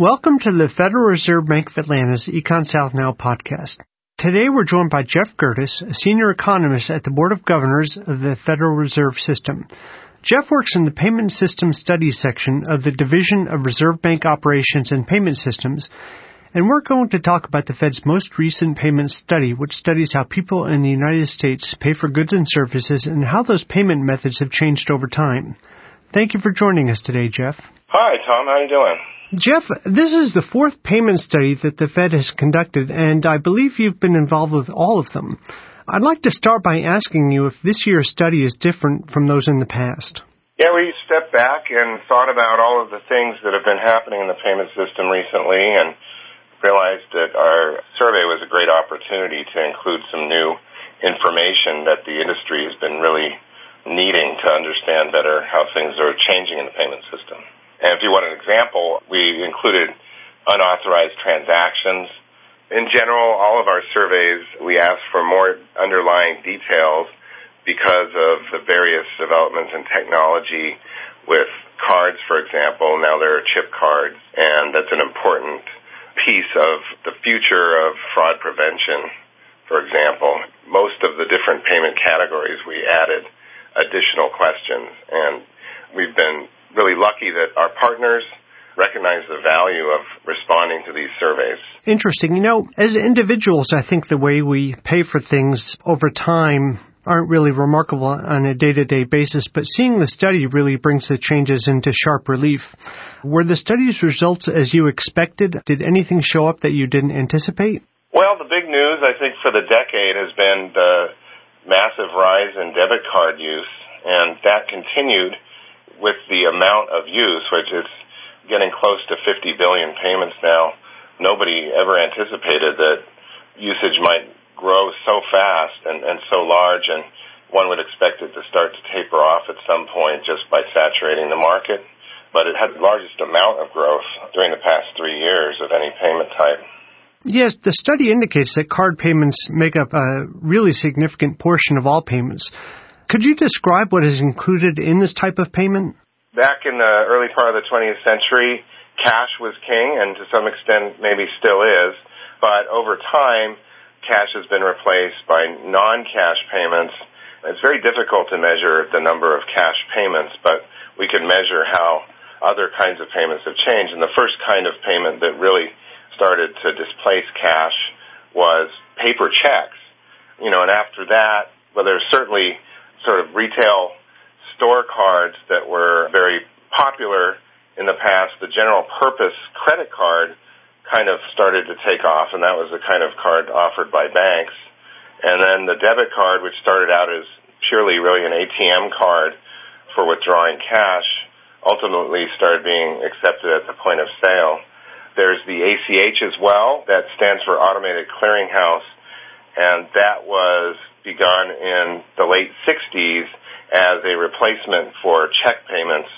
Welcome to the Federal Reserve Bank of Atlanta's Econ South Now podcast. Today we're joined by Jeff Gerdes, a senior economist at the Board of Governors of the Federal Reserve System. Jeff works in the Payment System Studies section of the Division of Reserve Bank Operations and Payment Systems, and we're going to talk about the Fed's most recent payment study, which studies how people in the United States pay for goods and services and how those payment methods have changed over time. Thank you for joining us today, Jeff. Hi, Tom. How are you doing? Jeff, this is the fourth payment study that the Fed has conducted, and I believe you've been involved with all of them. I'd like to start by asking you if this year's study is different from those in the past. Yeah, we stepped back and thought about all of the things that have been happening in the payment system recently and realized that our survey was a great opportunity to include some new information that the industry has been really needing to understand better how things are changing in the payment system. And if you want an example, we included unauthorized transactions. In general, all of our surveys, we ask for more underlying details because of the various developments in technology with cards, for example. Now there are chip cards, and that's an important piece of the future of fraud prevention, for example. Most of the different payment categories, we added additional questions, and we've been really lucky that our partners recognize the value of responding to these surveys. Interesting. You know, as individuals, I think the way we pay for things over time aren't really remarkable on a day-to-day basis, but seeing the study really brings the changes into sharp relief. Were the study's results as you expected? Did anything show up that you didn't anticipate? Well, the big news, I think, for the decade has been the massive rise in debit card use, and that continued with the amount of use, which is getting close to 50 billion payments now, nobody ever anticipated that usage might grow so fast and, and so large, and one would expect it to start to taper off at some point just by saturating the market. But it had the largest amount of growth during the past three years of any payment type. Yes, the study indicates that card payments make up a really significant portion of all payments. Could you describe what is included in this type of payment? Back in the early part of the 20th century, cash was king, and to some extent maybe still is. But over time, cash has been replaced by non-cash payments. It's very difficult to measure the number of cash payments, but we can measure how other kinds of payments have changed. And the first kind of payment that really started to displace cash was paper checks. You know, and after that, well, there's certainly sort of retail store cards that were very popular in the past. The general purpose credit card kind of started to take off, and that was the kind of card offered by banks. And then the debit card, which started out as purely really an ATM card for withdrawing cash, ultimately started being accepted at the point of sale. There's the ACH as well, that stands for Automated Clearinghouse, and that was begun in the late 60s as a replacement for check payments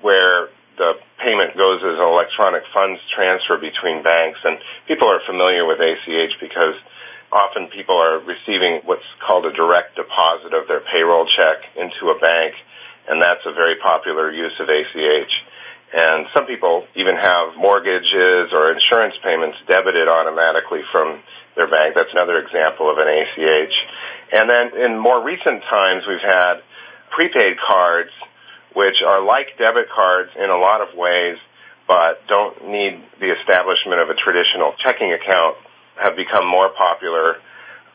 where the payment goes as an electronic funds transfer between banks. And people are familiar with ACH because often people are receiving what's called a direct deposit of their payroll check into a bank, and that's a very popular use of ACH. And some people even have mortgages or insurance payments debited automatically from their bank. That's another example of an ACH. And then in more recent times, we've had prepaid cards, which are like debit cards in a lot of ways, but don't need the establishment of a traditional checking account, have become more popular.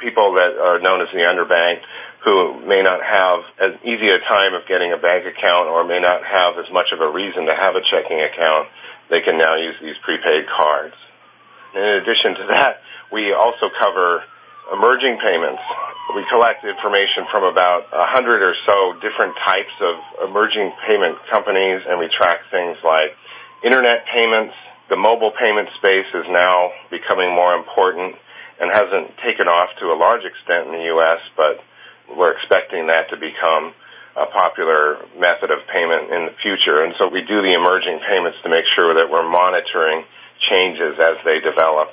People that are known as the underbanked who may not have as easy a time of getting a bank account or may not have as much of a reason to have a checking account, they can now use these prepaid cards. In addition to that, we also cover emerging payments. We collect information from about a hundred or so different types of emerging payment companies, and we track things like internet payments. The mobile payment space is now becoming more important and hasn't taken off to a large extent in the U.S., but we're expecting that to become a popular method of payment in the future. And so we do the emerging payments to make sure that we're monitoring changes as they develop.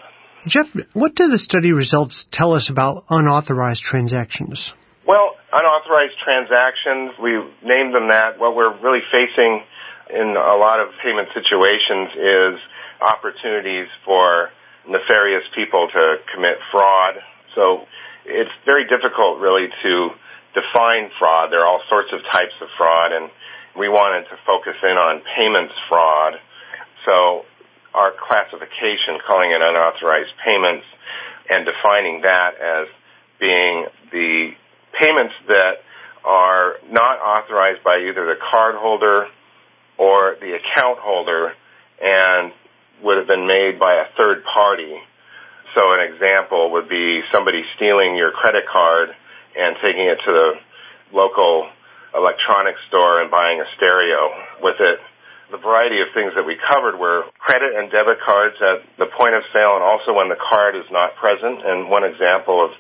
Jeff, what do the study results tell us about unauthorized transactions? Well, unauthorized transactions, we named them that. What we're really facing in a lot of payment situations is opportunities for nefarious people to commit fraud. So it's very difficult really to define fraud. There are all sorts of types of fraud and we wanted to focus in on payments fraud. Classification, calling it unauthorized payments and defining that as being the payments that are not authorized by either the cardholder or the account holder and would have been made by a third party. So an example would be somebody stealing your credit card and taking it to the local electronics store and buying a stereo with it. The variety of things that we covered were credit and debit cards at the point of sale and also when the card is not present. And one example of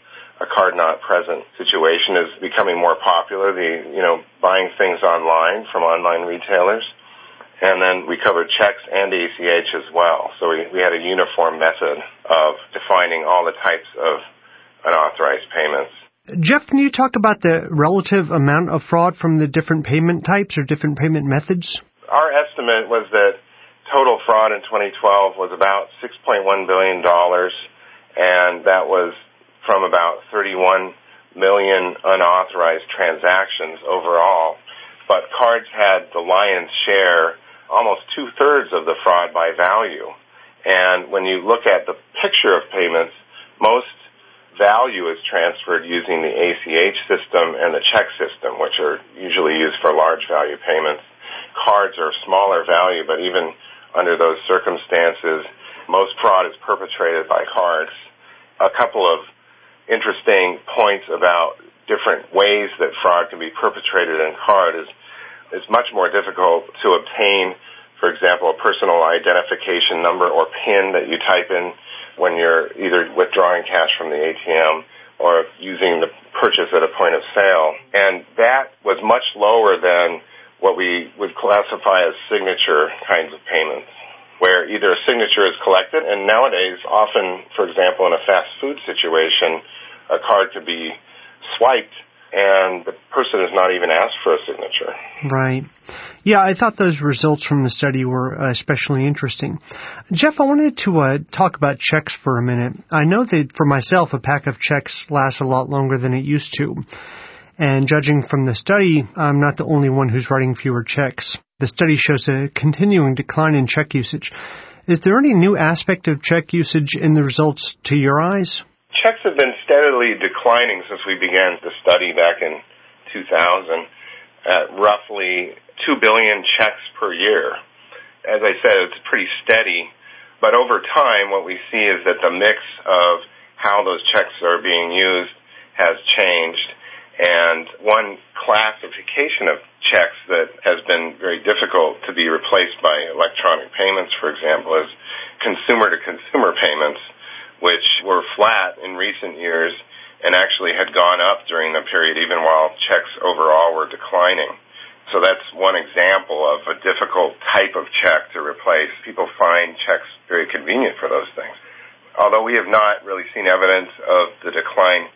a card not present situation is becoming more popular, the, you know, buying things online from online retailers. And then we covered checks and ACH as well. So we, we had a uniform method of defining all the types of unauthorized payments. Jeff, can you talk about the relative amount of fraud from the different payment types or different payment methods? Our estimate was that total fraud in 2012 was about $6.1 billion, and that was from about 31 million unauthorized transactions overall. But cards had the lion's share almost two thirds of the fraud by value. And when you look at the picture of payments, most value is transferred using the ACH system and the check system, which are usually used for large value payments. Cards are smaller value, but even under those circumstances, most fraud is perpetrated by cards. A couple of interesting points about different ways that fraud can be perpetrated in card is it's much more difficult to obtain, for example, a personal identification number or PIN that you type in when you're either withdrawing cash from the ATM or using the purchase at a point of sale. And that was much lower than what we would classify as signature kinds of payments, where either a signature is collected, and nowadays, often, for example, in a fast food situation, a card could be swiped and the person is not even asked for a signature. Right. Yeah, I thought those results from the study were especially interesting. Jeff, I wanted to uh, talk about checks for a minute. I know that for myself, a pack of checks lasts a lot longer than it used to. And judging from the study, I'm not the only one who's writing fewer checks. The study shows a continuing decline in check usage. Is there any new aspect of check usage in the results to your eyes? checks have been steadily declining since we began the study back in 2000 at roughly 2 billion checks per year. As I said, it's pretty steady, but over time what we see is that the mix of how those checks are being used has changed. And one classification of checks that has been very difficult to be replaced by electronic payments, for example, is consumer to consumer payments which were flat in recent years and actually had gone up during the period even while checks overall were declining. So that's one example of a difficult type of check to replace. People find checks very convenient for those things. Although we have not really seen evidence of the decline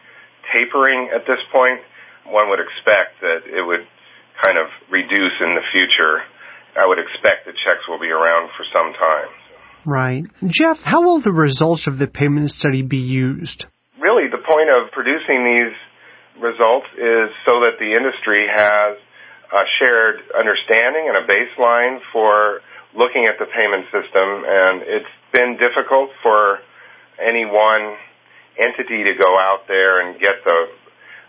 tapering at this point, one would expect that it would kind of reduce in the future. I would expect that checks will be around for some time. Right. Jeff, how will the results of the payment study be used? Really, the point of producing these results is so that the industry has a shared understanding and a baseline for looking at the payment system. And it's been difficult for any one entity to go out there and get the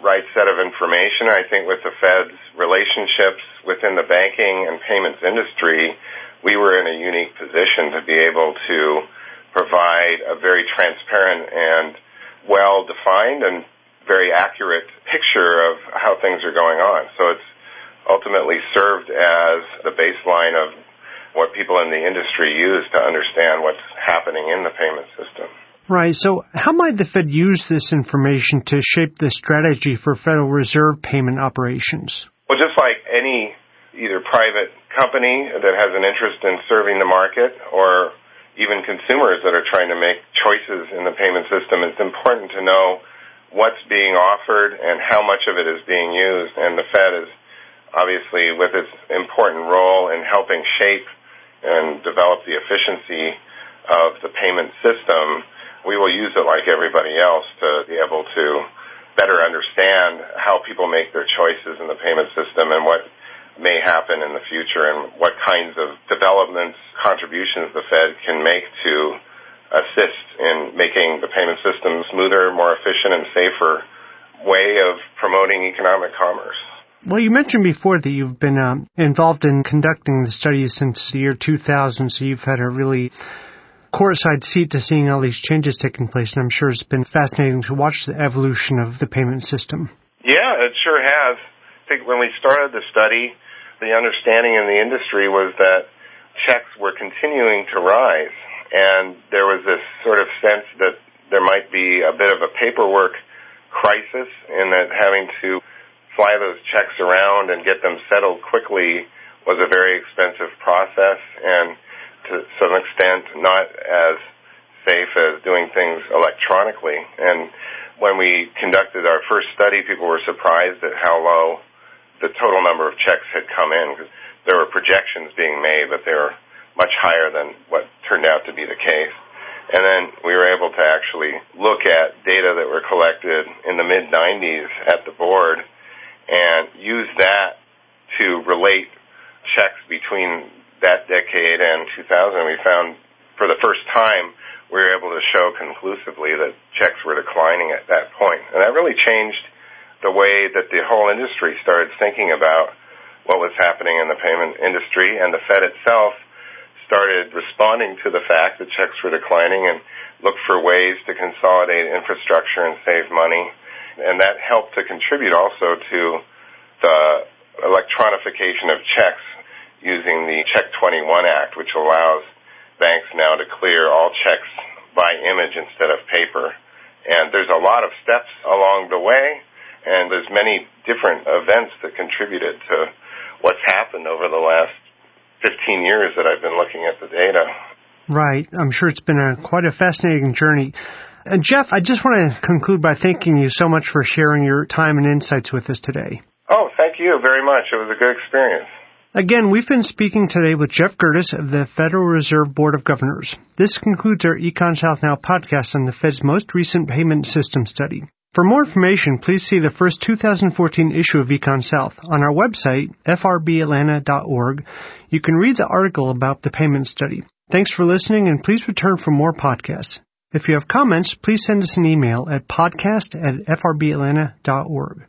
right set of information. I think with the Fed's relationships within the banking and payments industry, we were in a unique position to be able to provide a very transparent and well defined and very accurate picture of how things are going on. So it's ultimately served as the baseline of what people in the industry use to understand what's happening in the payment system. Right. So how might the Fed use this information to shape the strategy for Federal Reserve payment operations? Well, just like any either private company that has an interest in serving the market or even consumers that are trying to make choices in the payment system, it's important to know what's being offered and how much of it is being used. And the Fed is obviously, with its important role in helping shape and develop the efficiency of the payment system, we will use it like everybody else to be able to better understand how people make their choices in the payment system and what may happen in the future and what kinds of developments, contributions the Fed can make to assist in making the payment system smoother, more efficient, and safer way of promoting economic commerce. Well, you mentioned before that you've been uh, involved in conducting the studies since the year 2000, so you've had a really courtside seat to seeing all these changes taking place, and I'm sure it's been fascinating to watch the evolution of the payment system. Yeah, it sure has. I think when we started the study, the understanding in the industry was that checks were continuing to rise, and there was this sort of sense that there might be a bit of a paperwork crisis in that having to fly those checks around and get them settled quickly was a very expensive process and to some extent not as safe as doing things electronically. And when we conducted our first study, people were surprised at how low the total number of checks had come in because there were projections being made, but they were much higher than what turned out to be the case. And then we were able to actually look at data that were collected in the mid 90s at the board and use that to relate checks between that decade and 2000. We found for the first time we were able to show conclusively that checks were declining at that point. And that really changed the way that the whole industry started thinking about what was happening in the payment industry and the Fed itself started responding to the fact that checks were declining and looked for ways to consolidate infrastructure and save money and that helped to contribute also to the electronification of checks using the Check 21 Act, which allows banks now to clear all checks by image instead of paper. And there's a lot of steps along the way, and there's many different events that contributed to what's happened over the last 15 years that I've been looking at the data. Right. I'm sure it's been a quite a fascinating journey. And Jeff, I just want to conclude by thanking you so much for sharing your time and insights with us today. Oh, thank you very much. It was a good experience. Again, we've been speaking today with Jeff Gerdes of the Federal Reserve Board of Governors. This concludes our Econ South Now podcast on the Fed's most recent payment system study. For more information, please see the first 2014 issue of Econ South. On our website, frbatlanta.org, you can read the article about the payment study. Thanks for listening and please return for more podcasts. If you have comments, please send us an email at podcast at frbatlanta.org.